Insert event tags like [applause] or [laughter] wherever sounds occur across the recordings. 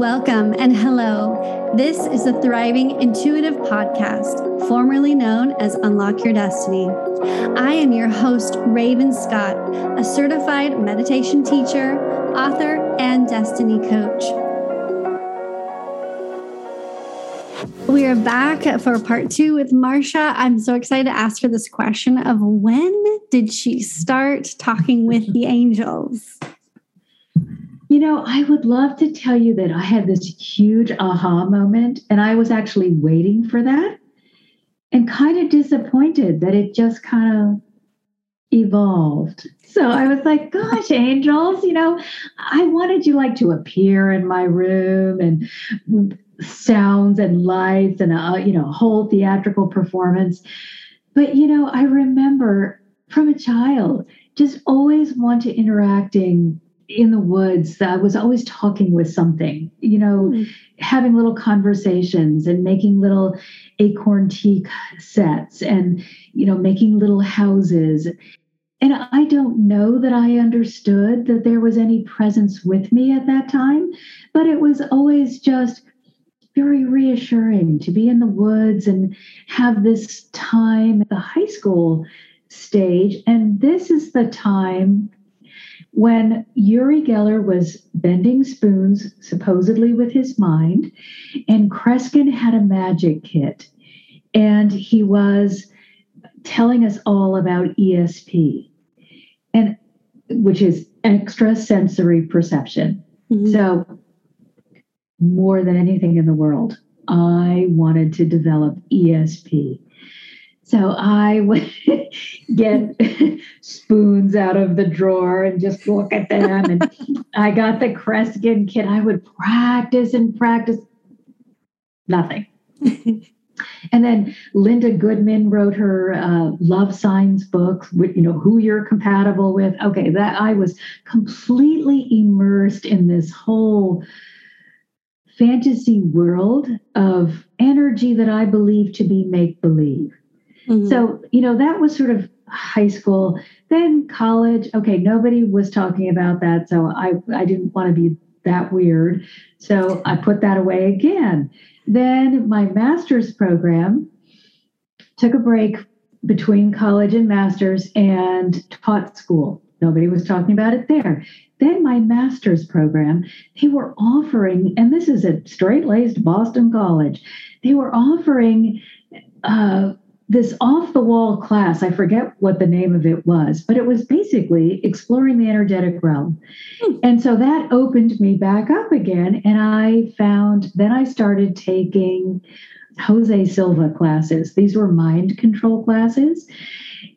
Welcome and hello. This is the Thriving Intuitive Podcast, formerly known as Unlock Your Destiny. I am your host, Raven Scott, a certified meditation teacher, author, and destiny coach. We are back for part two with Marsha. I'm so excited to ask her this question of when did she start talking with the angels? You know, I would love to tell you that I had this huge aha moment, and I was actually waiting for that and kind of disappointed that it just kind of evolved. So I was like, gosh, angels, you know, I wanted you like to appear in my room and sounds and lights and a, you know, whole theatrical performance. But you know, I remember from a child just always want to interacting in the woods i was always talking with something you know mm. having little conversations and making little acorn tea sets and you know making little houses and i don't know that i understood that there was any presence with me at that time but it was always just very reassuring to be in the woods and have this time at the high school stage and this is the time when Uri Geller was bending spoons, supposedly with his mind, and Kreskin had a magic kit, and he was telling us all about ESP, and which is extrasensory perception. Mm-hmm. So, more than anything in the world, I wanted to develop ESP. So I would [laughs] get [laughs] spoons out of the drawer and just look at them. And I got the Kreskin kit. I would practice and practice. Nothing. [laughs] and then Linda Goodman wrote her uh, love signs books with you know who you're compatible with. Okay, that I was completely immersed in this whole fantasy world of energy that I believe to be make believe. Mm-hmm. So, you know, that was sort of high school. Then college, okay, nobody was talking about that. So I, I didn't want to be that weird. So I put that away again. Then my master's program took a break between college and master's and taught school. Nobody was talking about it there. Then my master's program, they were offering, and this is a straight laced Boston college, they were offering uh, this off the wall class, I forget what the name of it was, but it was basically exploring the energetic realm. Hmm. And so that opened me back up again. And I found, then I started taking Jose Silva classes. These were mind control classes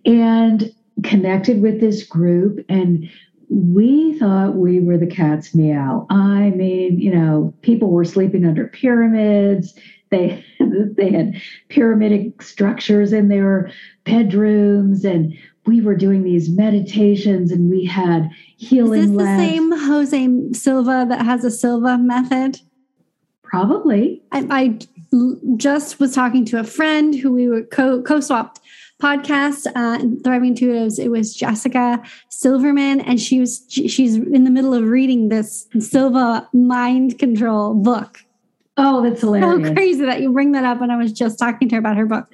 and connected with this group. And we thought we were the cat's meow. I mean, you know, people were sleeping under pyramids they [laughs] they had pyramidic structures in their bedrooms, and we were doing these meditations, and we had healing. Is this labs. the same Jose Silva that has a Silva method? Probably. I, I just was talking to a friend who we were co swapped podcast uh, thriving intuitives it was jessica silverman and she was she's in the middle of reading this silva mind control book Oh, that's hilarious. So crazy that you bring that up. when I was just talking to her about her book.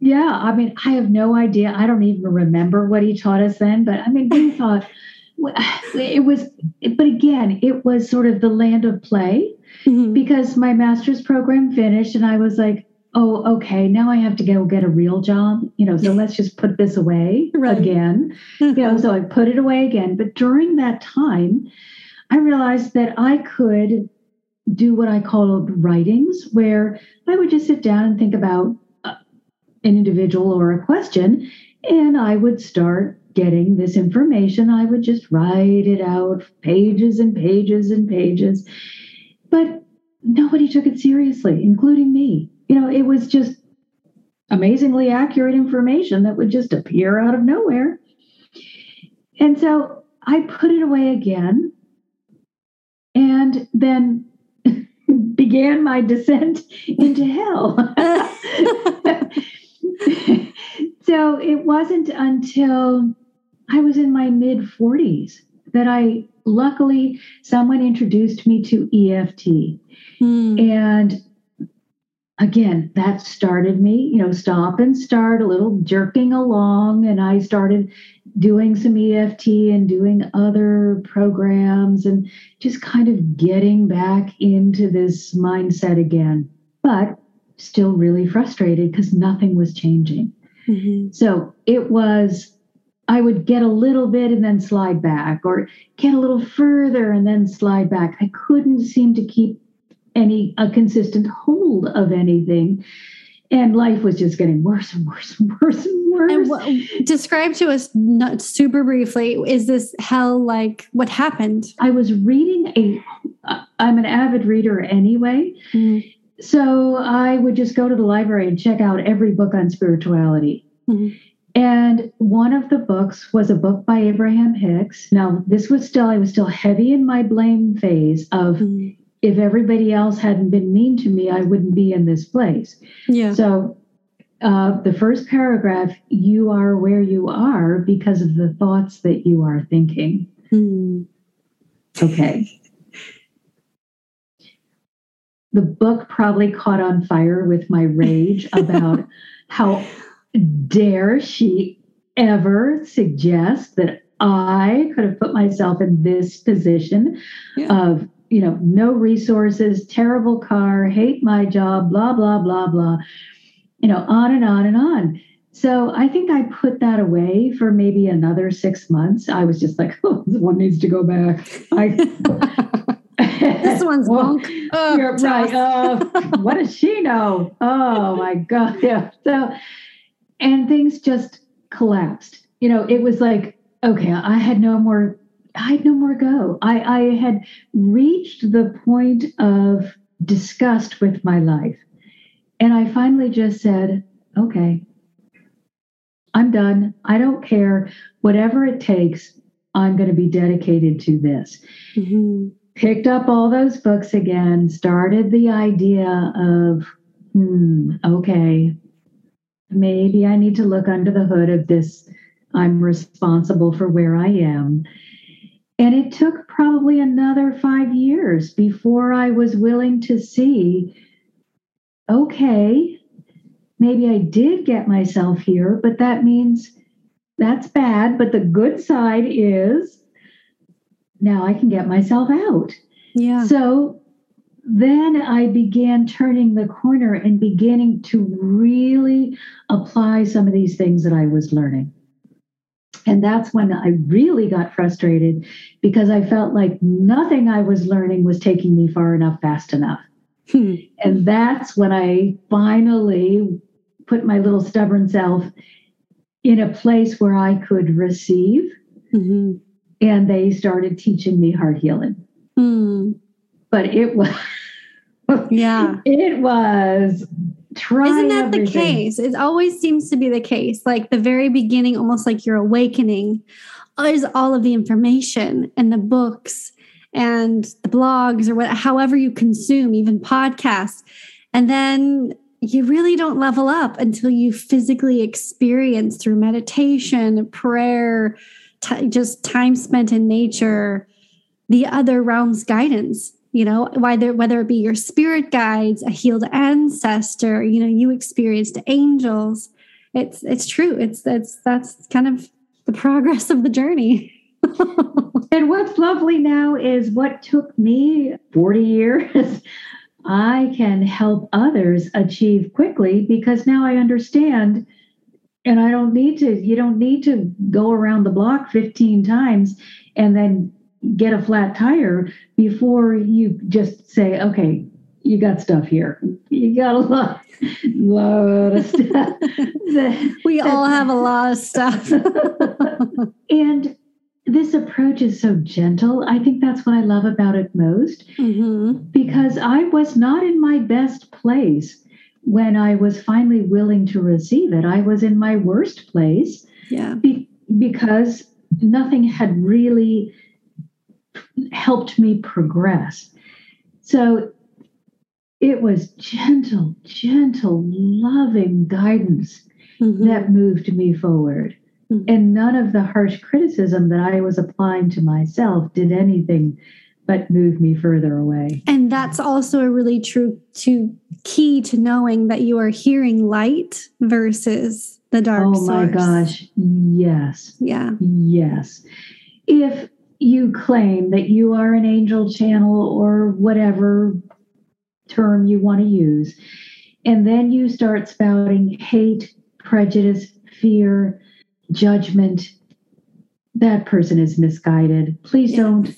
Yeah. I mean, I have no idea. I don't even remember what he taught us then, but I mean, we [laughs] thought it was, but again, it was sort of the land of play mm-hmm. because my master's program finished and I was like, oh, okay, now I have to go get a real job, you know, so let's just put this away [laughs] right. again. you know, so I put it away again. But during that time, I realized that I could do what I called writings, where I would just sit down and think about uh, an individual or a question, and I would start getting this information. I would just write it out, pages and pages and pages. But nobody took it seriously, including me. You know, it was just amazingly accurate information that would just appear out of nowhere. And so I put it away again. And then began my descent [laughs] into hell. [laughs] so it wasn't until I was in my mid 40s that I luckily someone introduced me to EFT. Mm. And again, that started me, you know, stop and start a little jerking along. And I started doing some EFT and doing other programs and just kind of getting back into this mindset again, but still really frustrated because nothing was changing. Mm-hmm. So it was, I would get a little bit and then slide back, or get a little further and then slide back. I couldn't seem to keep any a consistent hold of anything and life was just getting worse and worse and worse and worse. And what, describe to us not super briefly is this hell like what happened? I was reading a I'm an avid reader anyway. Mm-hmm. So I would just go to the library and check out every book on spirituality. Mm-hmm. And one of the books was a book by Abraham Hicks. Now, this was still, I was still heavy in my blame phase of mm-hmm if everybody else hadn't been mean to me, I wouldn't be in this place. Yeah. So uh, the first paragraph, you are where you are because of the thoughts that you are thinking. Mm. Okay. the book probably caught on fire with my rage [laughs] about how dare she ever suggest that I could have put myself in this position yeah. of you know, no resources, terrible car, hate my job, blah, blah, blah, blah, you know, on and on and on. So I think I put that away for maybe another six months. I was just like, [laughs] oh, this one needs to go back. I, [laughs] [laughs] this one's well, Oh, you're right. Uh, what does she know? Oh my God. Yeah. So, and things just collapsed. You know, it was like, okay, I had no more I had no more go. I, I had reached the point of disgust with my life. And I finally just said, okay, I'm done. I don't care. Whatever it takes, I'm going to be dedicated to this. Mm-hmm. Picked up all those books again, started the idea of, hmm, okay, maybe I need to look under the hood of this. I'm responsible for where I am. And it took probably another five years before I was willing to see okay, maybe I did get myself here, but that means that's bad. But the good side is now I can get myself out. Yeah. So then I began turning the corner and beginning to really apply some of these things that I was learning. And that's when I really got frustrated because I felt like nothing I was learning was taking me far enough fast enough. Hmm. And that's when I finally put my little stubborn self in a place where I could receive. Mm-hmm. And they started teaching me heart healing. Hmm. But it was, [laughs] yeah, it was isn't that everything. the case? It always seems to be the case. Like the very beginning, almost like your awakening, is all of the information and the books and the blogs or what, however you consume, even podcasts. And then you really don't level up until you physically experience through meditation, prayer, t- just time spent in nature, the other realm's guidance you know whether whether it be your spirit guides a healed ancestor you know you experienced angels it's it's true. It's that's that's kind of the progress of the journey. [laughs] And what's lovely now is what took me 40 years. [laughs] I can help others achieve quickly because now i understand. And i don't need to you don't need to go around the block 15 times and then get a flat tire before you just say, okay, you got stuff here. You got a lot, lot of stuff. [laughs] we all have a lot of stuff. [laughs] and this approach is so gentle. I think that's what I love about it most mm-hmm. because I was not in my best place when I was finally willing to receive it. I was in my worst place. Yeah. Be- because nothing had really helped me progress. So it was gentle, gentle, loving guidance mm-hmm. that moved me forward. Mm-hmm. And none of the harsh criticism that I was applying to myself did anything but move me further away. And that's also a really true to key to knowing that you are hearing light versus the dark. Oh my source. gosh. Yes. Yeah. Yes. If you claim that you are an angel channel or whatever term you want to use, and then you start spouting hate, prejudice, fear, judgment, that person is misguided. Please Yes. don't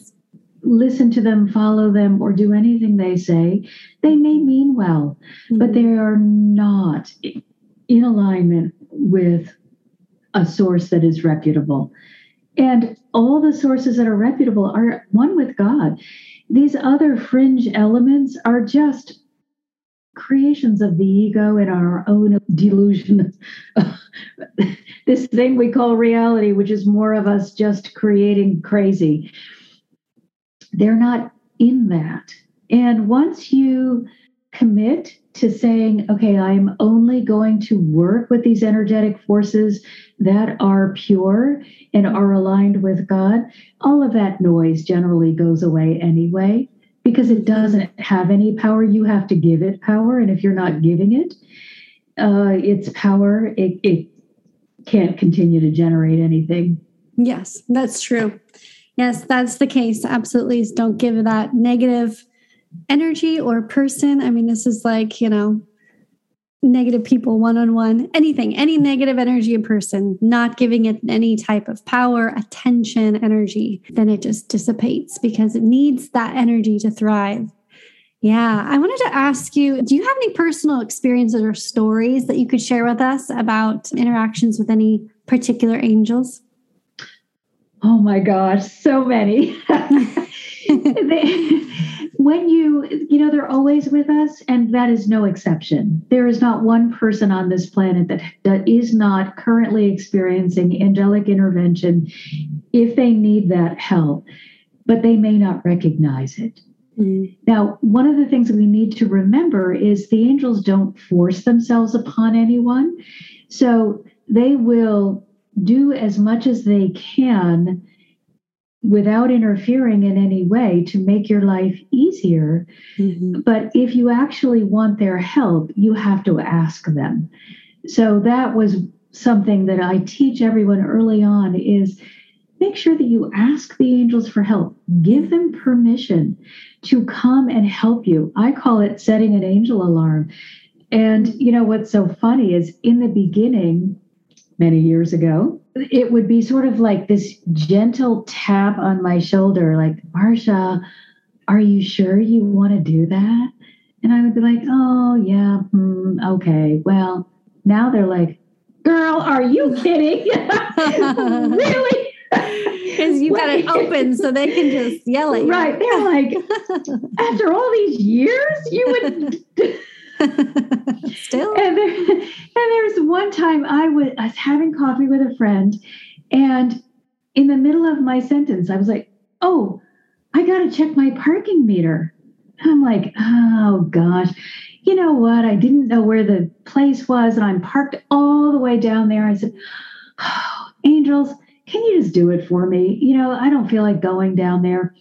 listen to them, follow them, or do anything they say. They may mean well, but Mhm. they are not in alignment with a source that is reputable. And all the sources that are reputable are one with God. These other fringe elements are just creations of the ego and our own delusion. [laughs] this thing we call reality, which is more of us just creating crazy. They're not in that. And once you commit to saying, okay, I'm only going to work with these energetic forces that are pure and are aligned with God, all of that noise generally goes away anyway because it doesn't have any power. You have to give it power. And if you're not giving it uh, its power, it, it can't continue to generate anything. Yes, that's true. Yes, that's the case. Absolutely. Don't give that negative energy or person. I mean, this is like, you know, negative people one on one, anything, any negative energy in person, not giving it any type of power, attention, energy, then it just dissipates because it needs that energy to thrive. Yeah, I wanted to ask you do you have any personal experiences or stories that you could share with us about interactions with any particular angels? Oh my gosh, so many. [laughs] [laughs] They- when you, you know, they're always with us, and that is no exception. There is not one person on this planet that, that is not currently experiencing angelic intervention if they need that help, but they may not recognize it. Mm. Now, one of the things we need to remember is the angels don't force themselves upon anyone. So they will do as much as they can without interfering in any way to make your life easier. Mhm. But if you actually want their help, you have to ask them. So that was something that I teach everyone early on is make sure that you ask the angels for help. Give them permission to come and help you. I call it setting an angel alarm. And you know what's so funny is in the beginning, many years ago, it would be sort of like this gentle tap on my shoulder, like, Marsha, are you sure you want to do that? And I would be like, oh, yeah, hmm, okay. Well, now they're like, girl, are you kidding? [laughs] really? [laughs] Because you got it open so they can just yell at you. Right. They're like, [laughs] after all these years, you would. [laughs] Still. and there, and there's one time I was, I was having coffee with a friend, and in the middle of my sentence, I was like, "Oh, I got to check my parking meter." And I'm like, "Oh gosh, you know what? I didn't know where the place was, and I'm parked all the way down there." I said, oh, "Angels, can you just do it for me? You know, I don't feel like going down there."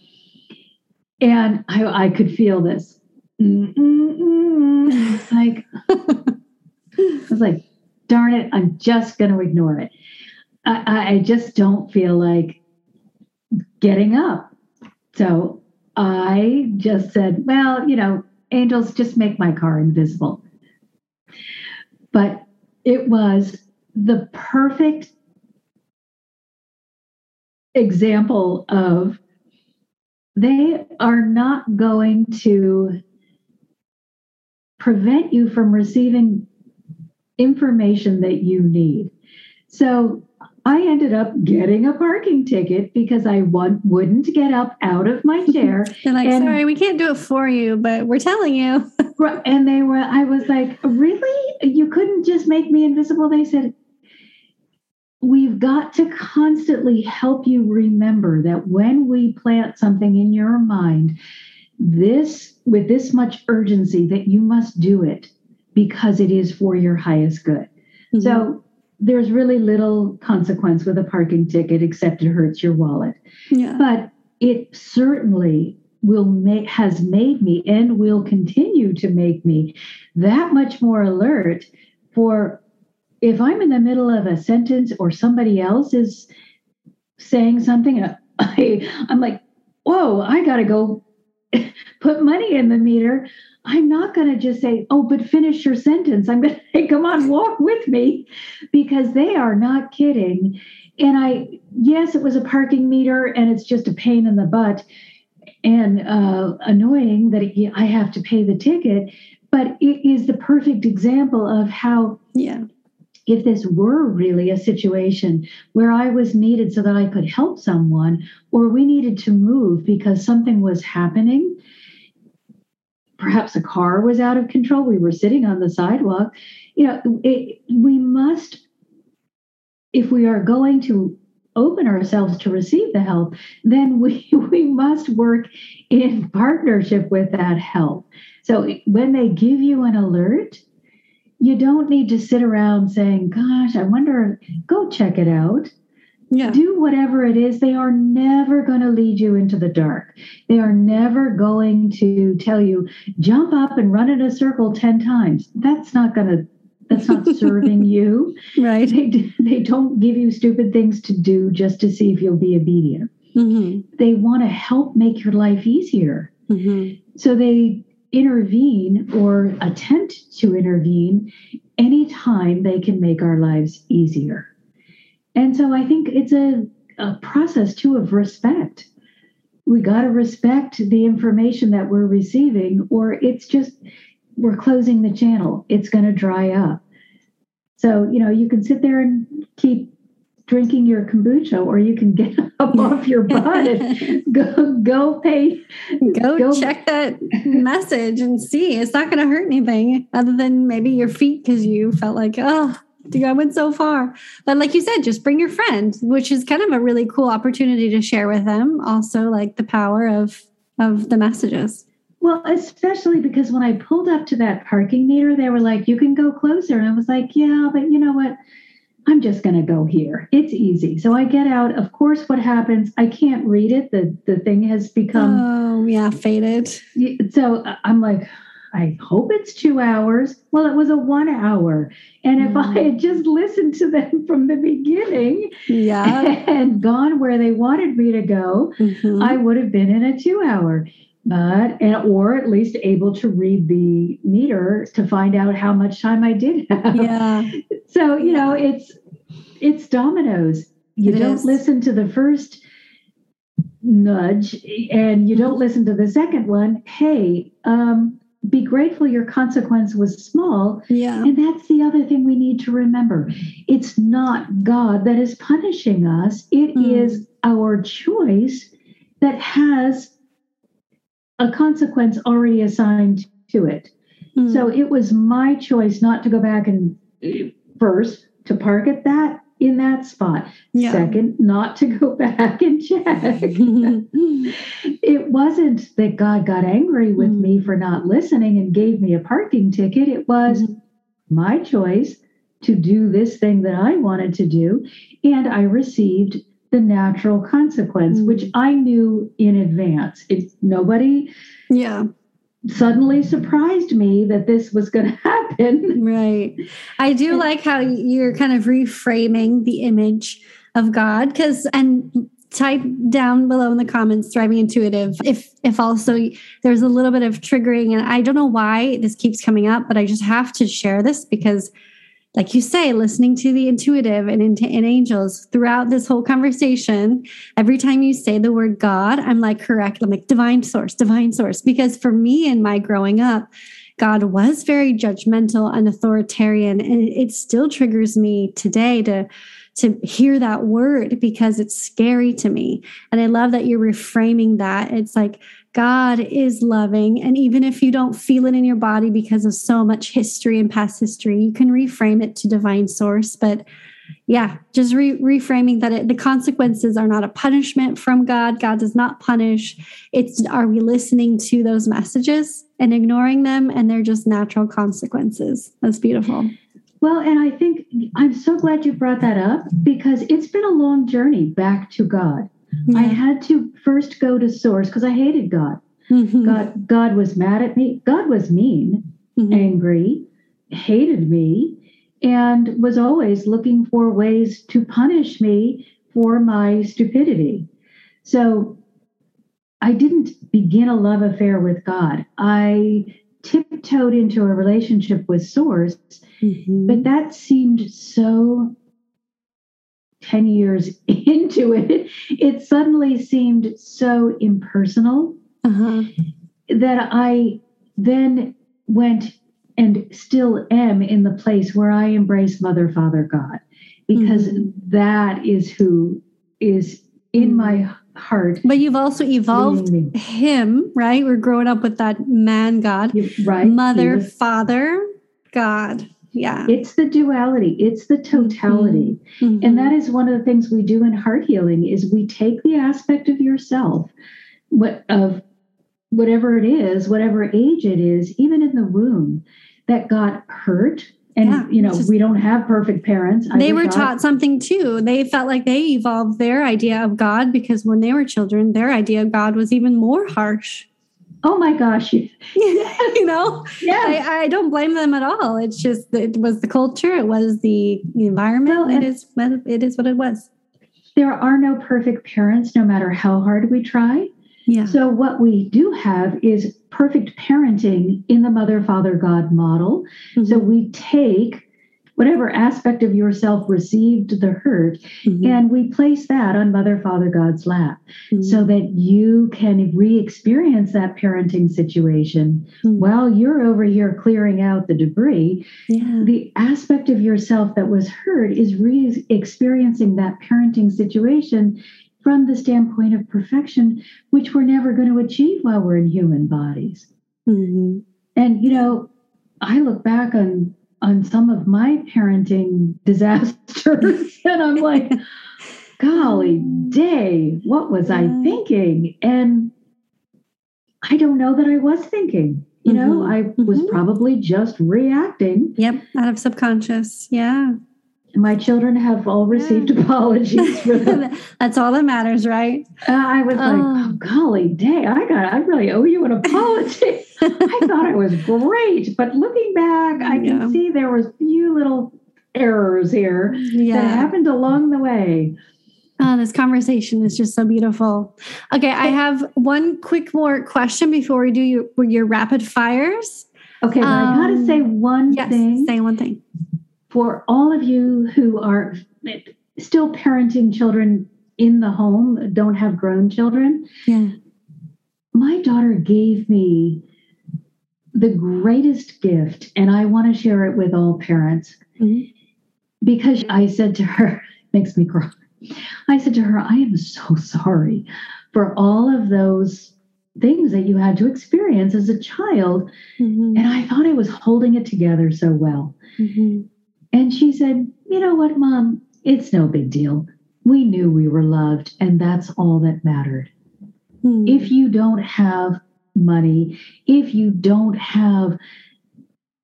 And I, I could feel this. [laughs] It's like I was like, darn it, I'm just going to ignore it. I- I just don't feel like getting up. So I just said, well, you know, angels, just make my car invisible. But it was the perfect example of they are not going to prevent you from receiving information that you need. So I ended up getting a parking ticket because I want, wouldn't get up out of my [laughs] chair. They're like, And- sorry, we can't do it for you, but we're telling you. [laughs] And they were, I was like, really? You couldn't just make me invisible? They said, we've got to constantly help you remember that when we plant something in your mind, this with this much urgency that you must do it because it is for your highest good. Mm-hmm. So there's really little consequence with a parking ticket except it hurts your wallet. yeah. But it certainly will make has made me and will continue to make me that much more alert for if I'm in the middle of a sentence or somebody else is saying something, I, [coughs] I'm like, whoa, I got to go [laughs] put money in the meter. I'm not going to just say, oh, but finish your sentence. I'm going to say, come on, walk with me because they are not kidding. And I, yes, it was a parking meter and it's just a pain in the butt and uh, annoying that I have to pay the ticket, but it is the perfect example of how yeah if this were really a situation where I was needed so that I could help someone, or we needed to move because something was happening, perhaps a car was out of control, we were sitting on the sidewalk, you know, it, we must, if we are going to open ourselves to receive the help, then we, [laughs] we must work in partnership with that help. So when they give you an alert, you don't need to sit around saying, Gosh, I wonder, go check it out. Yeah. Do whatever it is. They are never going to lead you into the dark. They are never going to tell you, jump up and run in a circle 10 times. That's not going to that's not [laughs] serving you right they, they don't give you stupid things to do just to see if you'll be obedient mm-hmm. they want to help make your life easier mm-hmm. so they intervene or attempt to intervene anytime they can make our lives easier. And so I think it's a, a process too of respect. We got to respect the information that we're receiving, or it's just we're closing the channel. It's going to dry up. So, you know, you can sit there and keep drinking your kombucha or you can get [laughs] up off your [laughs] butt and go go pay go, go check that message and see it's not going to hurt anything other than maybe your feet because you felt like oh I went so far. But like you said, just bring your friend, which is kind of a really cool opportunity to share with them. Also, like the power of of the messages. Well, especially because when I pulled up to that parking meter, they were like, "You can go closer," and I was like, "Yeah, but you know what? I'm just going to go here. It's easy. So I get out. Of course, what happens? I can't read it. The the thing has become oh yeah faded. So uh, I'm like, I hope it's two hours. Well, it was a one hour. And if mm. I had just listened to them [laughs] from the beginning yeah. [laughs] and gone where they wanted me to go, mm-hmm. I would have been in a two hour. But, and, or at least able to read the meter to find out how much time I did have. Yeah. [laughs] So, you know, it's it's dominoes. You it don't is. listen to the first nudge and you don't listen to the second one. Hey, um, be grateful your consequence was small. Yeah. And that's the other thing we need to remember. It's not God that is punishing us, It mm. is our choice that has a consequence already assigned to it. Mm. So it was my choice not to go back and first to park at that in that spot. Yeah. Second, not to go [laughs] back and check. [laughs] it wasn't that God got angry with mm. me for not listening and gave me a parking ticket. It was mm. my choice to do this thing that I wanted to do. And I received the natural consequence, which mm-hmm. I knew in advance. It nobody yeah suddenly surprised me that this was going [laughs] to happen. Right. I do and, like how you're kind of reframing the image of God because and type down below in the comments thriving intuitive if if also there's a little bit of triggering and I don't know why this keeps coming up but I just have to share this because like you say, listening to the intuitive and, in, and angels throughout this whole conversation, every time you say the word God, I'm like, correct. I'm like, divine source, divine source. Because for me in my growing up, God was very judgmental and authoritarian. And it still triggers me today to to hear that word because it's scary to me. And I love that you're reframing that. It's like God is loving. And even if you don't feel it in your body because of so much history and past history, you can reframe it to divine source. But yeah, just re- reframing that it, the consequences are not a punishment from God. God does not punish. It's are we listening to those messages and ignoring them? And they're just natural consequences. That's beautiful. Well, and I think I'm so glad you brought that up because it's been a long journey back to God. I had to first go to source because I hated God. Mm-hmm. God, God was mad at me. God was mean, mm-hmm. angry, hated me, and was always looking for ways to punish me for my stupidity. So I didn't begin a love affair with God. I tiptoed into a relationship with Source, mm-hmm. but that seemed so 10 years [laughs] into it, it suddenly seemed so impersonal uh-huh. that I then went and still am in the place where I embrace Mother, Father, God, because mm-hmm. that is who is in my heart. But you've also evolved him, right? We're growing up with that man God, right? Mother, was, Father, God. Yeah. It's the duality, it's the totality. Mm-hmm. And that is one of the things we do in heart healing is we take the aspect of yourself what of whatever it is, whatever age it is, even in the womb that got hurt and yeah, you know just, we don't have perfect parents I they were taught something too they felt like they evolved their idea of god because when they were children their idea of god was even more harsh oh my gosh [laughs] you know yeah I, I, don't blame them at all it's just it was the culture it was the environment well, it is it is what it was there are no perfect parents no matter how hard we try yeah. So, what we do have is perfect parenting in the mother, father, God model. Mm-hmm. So, we take whatever aspect of yourself received the hurt, mm-hmm. and we place that on Mother, Father, God's lap mm-hmm. so that you can re experience that parenting situation mm-hmm. while you're over here clearing out the debris. Yeah. The aspect of yourself that was hurt is re experiencing that parenting situation from the standpoint of perfection, which we're never going to achieve while we're in human bodies. Mm-hmm. And, you know, I look back on on some of my parenting [laughs] disasters [laughs] and I'm like, golly day, what was I thinking? And I don't know that I was thinking. You mm-hmm. know, I was mm-hmm. probably just reacting. Yep, out of subconscious. Yeah. My children have all received yeah. [laughs] apologies for [laughs] that. That's all that matters, right? Uh, I was like, oh, golly day, I got, I really owe you an apology. [laughs] I thought it was great, but looking back, I yeah. can see there was a few little errors here yeah. that happened along the way. Oh, this conversation is just so beautiful. Okay, I have one quick more question before we do your, your rapid fires. Okay, um, I gotta say one yes, thing. Say one thing. For all of you who are still parenting children in the home, don't have grown children. Yeah. My daughter gave me the greatest gift, and I want to share it with all parents mm-hmm. because I said to her, [laughs] makes me cry. I said to her, I am so sorry for all of those things that you had to experience as a child. Mm-hmm. And I thought I was holding it together so well. Mm-hmm. And she said, You know what, mom? It's no big deal. We knew we were loved, and that's all that mattered. Mm-hmm. If you don't have money, if you don't have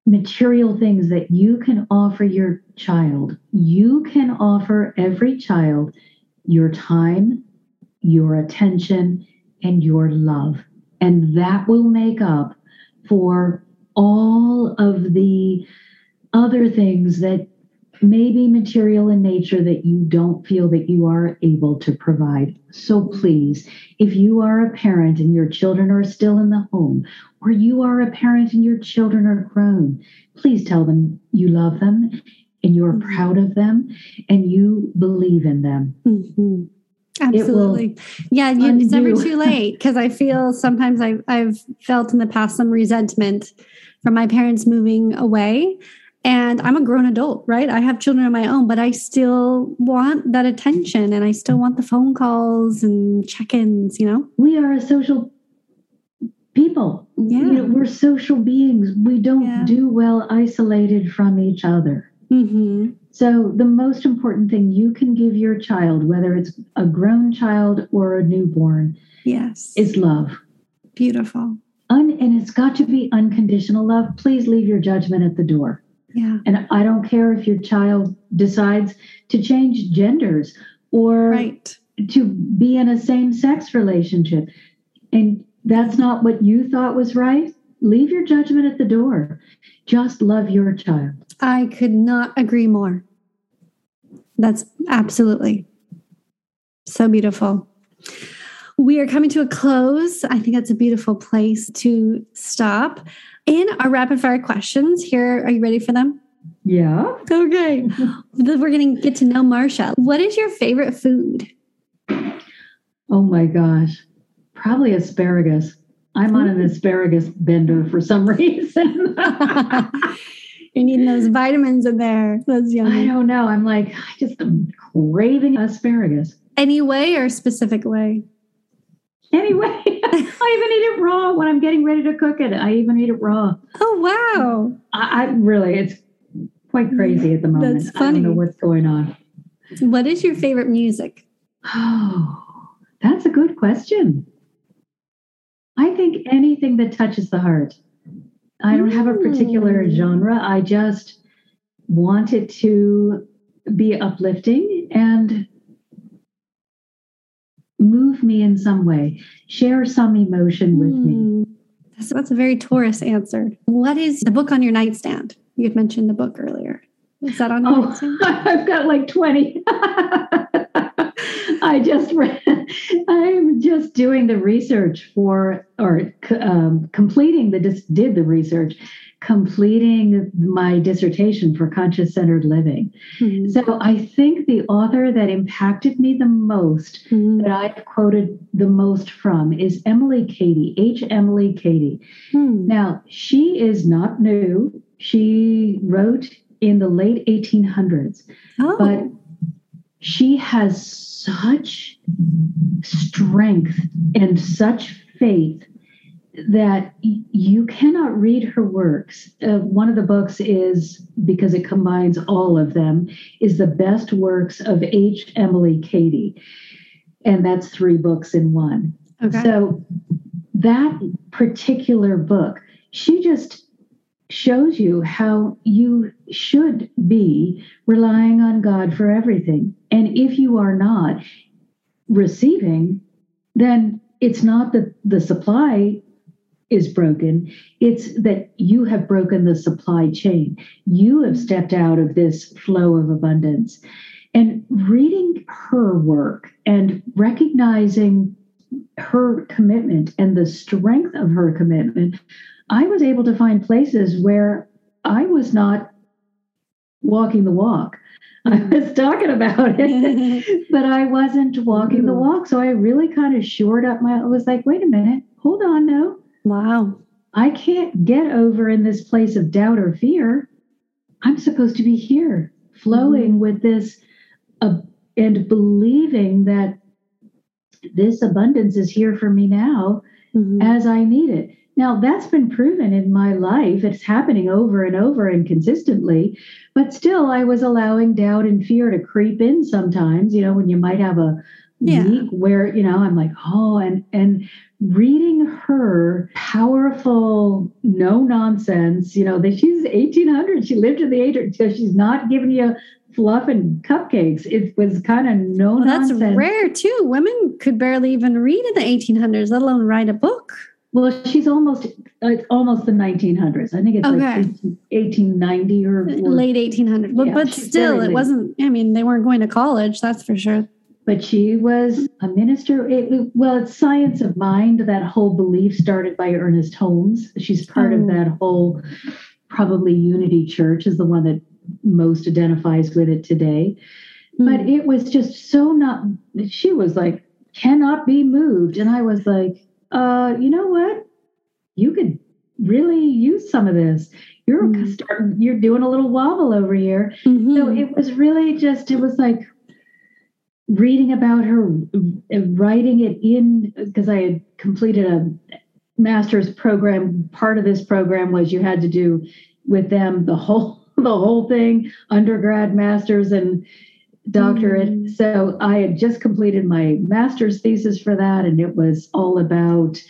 material things that you can offer your child, you can offer every child your time, your attention, and your love. And that will make up for all of the other things that may be material in nature that you don't feel that you are able to provide. So please, if you are a parent and your children are still in the home, or you are a parent and your children are grown, please tell them you love them and you're mm-hmm. proud of them and you believe in them. Mm-hmm. Absolutely. Yeah, you, it's never [laughs] too late because I feel sometimes I've, I've felt in the past some resentment from my parents moving away and I'm a grown adult, right? I have children of my own, but I still want that attention and I still want the phone calls and check ins, you know? We are a social people. Yeah. You know, we're social beings. We don't yeah. do well isolated from each other. Mm-hmm. So, the most important thing you can give your child, whether it's a grown child or a newborn, yes, is love. Beautiful. Un- and it's got to be unconditional love. Please leave your judgment at the door. Yeah. And I don't care if your child decides to change genders or right. to be in a same sex relationship. And that's not what you thought was right, leave your judgment at the door. Just love your child. I could not agree more. That's absolutely so beautiful. We are coming to a close. I think that's a beautiful place to stop. In our rapid fire questions, here, are you ready for them? Yeah. Okay. We're going to get to know Marsha. What is your favorite food? Oh my gosh. Probably asparagus. I'm on an mm. asparagus bender for some [laughs] reason. [laughs] You're needing those vitamins in there. That's yummy. I don't know. I'm like, I just am craving asparagus. Any way or specific way? Anyway, [laughs] I even eat it raw when I'm getting ready to cook it. I even eat it raw. Oh wow! I, I really, it's quite crazy at the moment. That's funny. I don't know what's going on. What is your favorite music? Oh, that's a good question. I think anything that touches the heart. I don't have a particular Mm. genre. I just want it to be uplifting and move me in some way, share some emotion with me. Hmm. That's, that's a very Taurus answer. What is the book on your nightstand? You had mentioned the book earlier. Is that on Oh, nightstand? [laughs] I've got like 20. [laughs] I just read, I'm just doing the research for, or um, completing the, dis- did the research, completing my dissertation for conscious centered living. Hmm. So I think the author that impacted me the most, Hmm. that I've quoted the most from, is Emily Cady, H. Emily Cady. Hmm. Now, she is not new. She wrote in the late 1800s, Oh, but she has such strength and such faith that you cannot read her works. Uh, one of the books is because it combines all of them is the best works of H. Emily Cady, and that's three books in one. okay. So that particular book, she just shows you how you should be relying on God for everything. And if you are not receiving, then it's not that the supply is broken, it's that you have broken the supply chain. You have stepped out of this flow of abundance. And reading her work and recognizing her commitment and the strength of her commitment, I was able to find places where I was not walking the walk. I mm-hmm. was talking about it, [laughs] but I wasn't walking the mm-hmm. walk. So I really kind of shored up my, I was like, wait a minute, hold on now. Wow. I can't get over in this place of doubt or fear. I'm supposed to be here, flowing with this uh, and believing that this abundance is here for me now Mhm. as I need it. Now, that's been proven in my life. It's happening over and over and consistently, but still, I was allowing doubt and fear to creep in sometimes, you know, when you might have a Yeah. week where, you know, I'm like, oh, and, and, reading her powerful no nonsense you know that she's 1800 she lived in the 800 so she's not giving you fluff and cupcakes it was kind of no Well, that's rare too. Women could barely even read in the 1800s, let alone write a book. Well, she's almost it's almost the 1900s. I think it's Okay. like 18, 1890 or, or Late 1800s. But, Yeah, but still, it wasn't, I mean, they weren't going to college, that's for sure. But she was a minister. It, well, it's science of mind. That whole belief started by Ernest Holmes. She's part Oh. of that whole probably Unity Church is the one that most identifies with it today. But Hmm. it was just so not. She was like cannot be moved, and I was like, uh, you know what? You could really use some of this. You're Mm. starting. You're doing a little wobble over here. Mhm. So it was really just, it was like reading about her, writing it in, because I had completed a master's program. Part of this program was you had to do with them the whole, [laughs] the whole thing, undergrad, master's, and doctorate. Mm. So I had just completed my master's thesis for that, and it was all about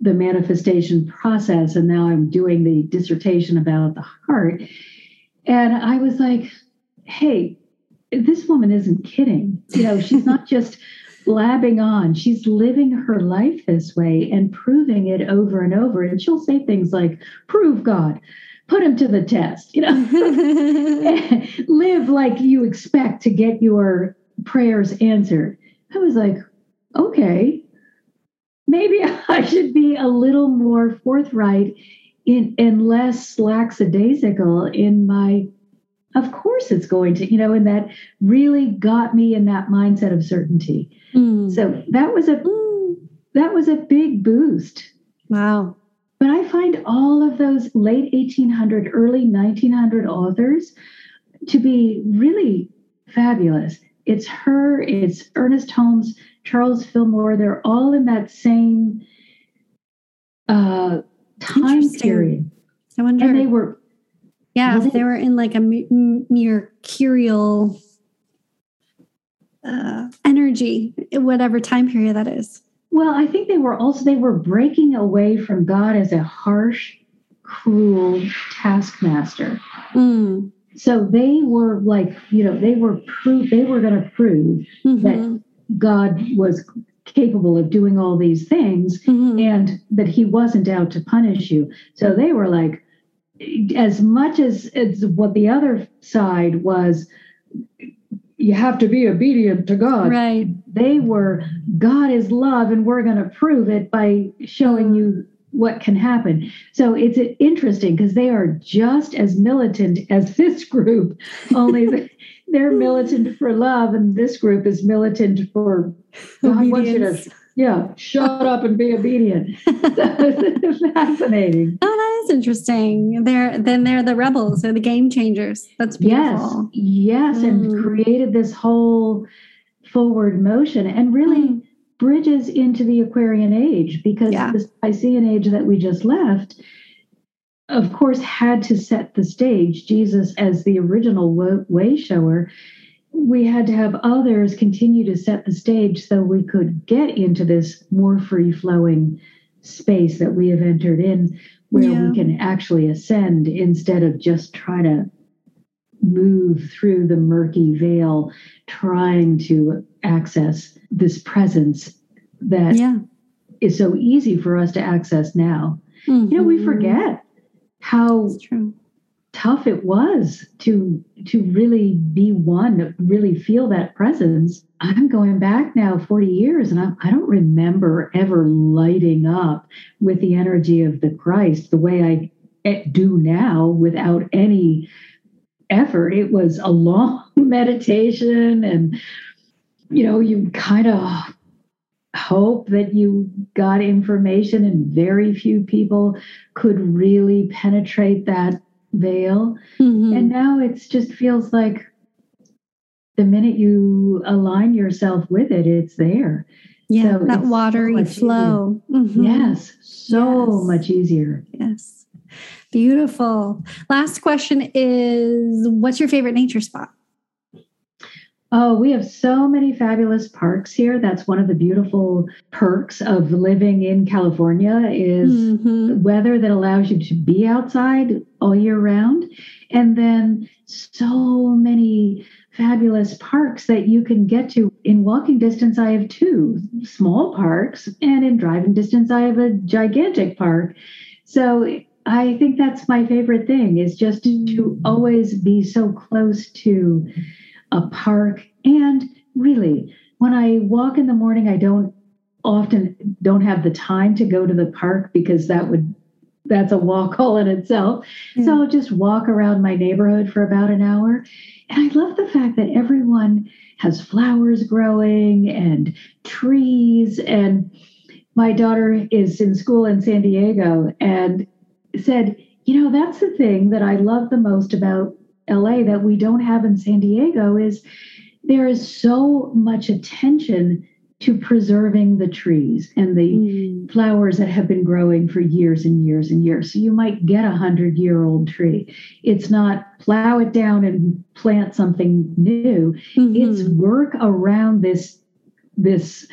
the manifestation process. And now I'm doing the dissertation about the heart. And I was like, hey, this woman isn't kidding. You know, she's not [laughs] just blabbing on. She's living her life this way and proving it over and over. And she'll say things like, prove God, put him to the test, you know, [laughs] [laughs] live like you expect to get your prayers answered. I was like, okay, maybe I should be a little more forthright in and less lackadaisical in my of course it's going to you know and that really got me in that mindset of certainty. Mm. so that was a mm. that was a big boost. Wow. But i find all of those late 1800 early 1900 authors to be really fabulous. It's her it's ernest holmes charles fillmore they're all in that same uh time period. I wonder and they were yeah, if they were in like a mercurial uh, energy, whatever time period that is. Well, I think they were also they were breaking away from God as a harsh, cruel taskmaster. Mm. So they were like, you know, they were proof they were going to prove mm-hmm. that God was capable of doing all these things mm-hmm. and that he wasn't out to punish you. So they were like, as much as it's what the other side was you have to be obedient to God. Right. They were God is love and we're going to prove it by showing you what can happen. So it's interesting because they are just as militant as [laughs] this group, only [laughs] they're militant for love and this group is militant for God wants you to yeah, shut up and be obedient. [laughs] fascinating. Oh, is interesting. They're then they're the rebels, they're the game changers. That's beautiful. Yes, yes, mm. and created this whole forward motion and really mm. bridges into the Aquarian age because yeah. this Piscean age that we just left, of course, had to set the stage. Jesus as the original way shower we had to have others continue to set the stage so we could get into this more free flowing space that we have entered in where yeah. we can actually ascend instead of just trying to move through the murky veil trying to access this presence that yeah. is so easy for us to access now mm-hmm. you know we mm-hmm. forget how tough it was to to really be one really feel that presence. I'm going back now 40 years and I, I don't remember ever lighting up with the energy of the christ the way i do now without any effort. It was a long [laughs] meditation and you know you kind of hope that you got information and very few people could really penetrate that veil. Mm-hmm. And now it just feels like the minute you align yourself with it, it's there. Yeah, so that watery so flow. Mm-hmm. Yes, so yes. much easier. Yes. Beautiful. Last question is what's your favorite nature spot? Oh, we have so many fabulous parks here. That's one of the beautiful perks of living in California is mm-hmm. weather that allows you to be outside all year round. And then so many fabulous parks that you can get to. In walking distance, I have two small parks, and in driving distance, I have a gigantic park. So I think that's my favorite thing is just to always be so close to a park. And really, when I walk in the morning, I don't often don't have the time to go to the park because that would that's a walk all [laughs] in itself. Yeah. So I'll just walk around my neighborhood for about an hour. And I love the fact that everyone has flowers growing and trees. And my daughter is in school in San Diego and said, you know, that's the thing that I love the most about LA that we don't have in San Diego is there is so much attention to preserving the trees and the mm. flowers that have been growing for years and years and years. So you might get a hundred year old tree. It's not plow it down and plant something new. Mm-hmm. It's work around this this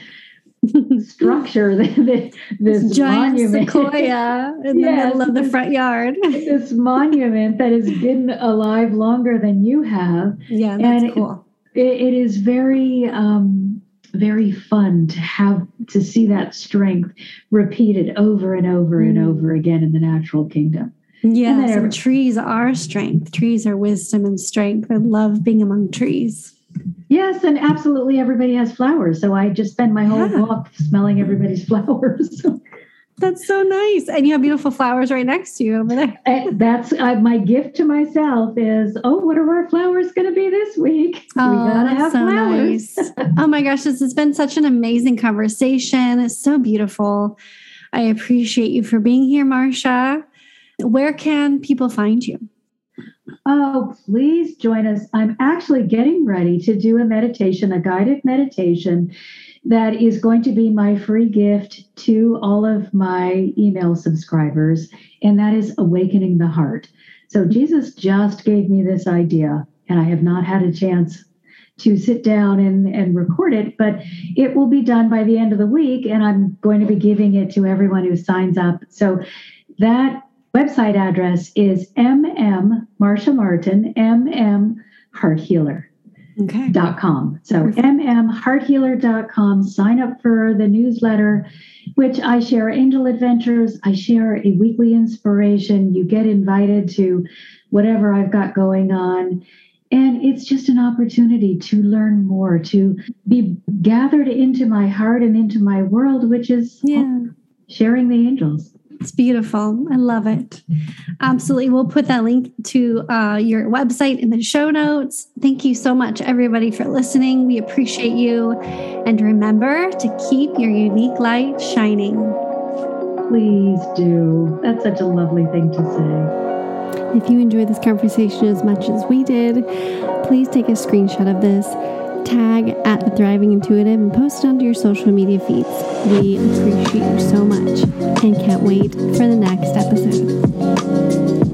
[laughs] structure, [laughs] this, this giant monument. sequoia in yes, the middle of the front yard. [laughs] this monument that has been alive longer than you have. Yeah, that's and cool. It, it is very um, very fun to have to see that strength repeated over and over mm. and over again in the natural kingdom. Yeah, so trees are strength. Trees are wisdom and strength. I love being among trees. Yes, and absolutely everybody has flowers. So I just spend my whole yeah. walk smelling everybody's [laughs] flowers. That's so nice. And you have beautiful flowers right next to you over there. And that's uh, my gift to myself is, oh, what are our flowers going to be this week? Oh, we gotta have so flowers. Nice. oh my gosh, this has been such an amazing conversation. It's so beautiful. I appreciate you for being here, Marsha. Where can people find you? Oh, please join us. I'm actually getting ready to do a meditation, a guided meditation that is going to be my free gift to all of my email subscribers, and that is Awakening the Heart. So, Jesus just gave me this idea, and I have not had a chance to sit down and, and record it, but it will be done by the end of the week, and I'm going to be giving it to everyone who signs up. So, that website address is mm Marsha Martin, mm Heart Healer. Okay. Dot com. So mmhearthealer.com. Sign up for the newsletter, which I share angel adventures. I share a weekly inspiration. You get invited to whatever I've got going on. And it's just an opportunity to learn more, to be gathered into my heart and into my world, which is yeah. sharing the angels. It's beautiful. I love it. Absolutely. We'll put that link to uh, your website in the show notes. Thank you so much, everybody, for listening. We appreciate you. And remember to keep your unique light shining. Please do. That's such a lovely thing to say. If you enjoyed this conversation as much as we did, please take a screenshot of this tag at the Thriving Intuitive and post it onto your social media feeds. We appreciate you so much and can't wait for the next episode.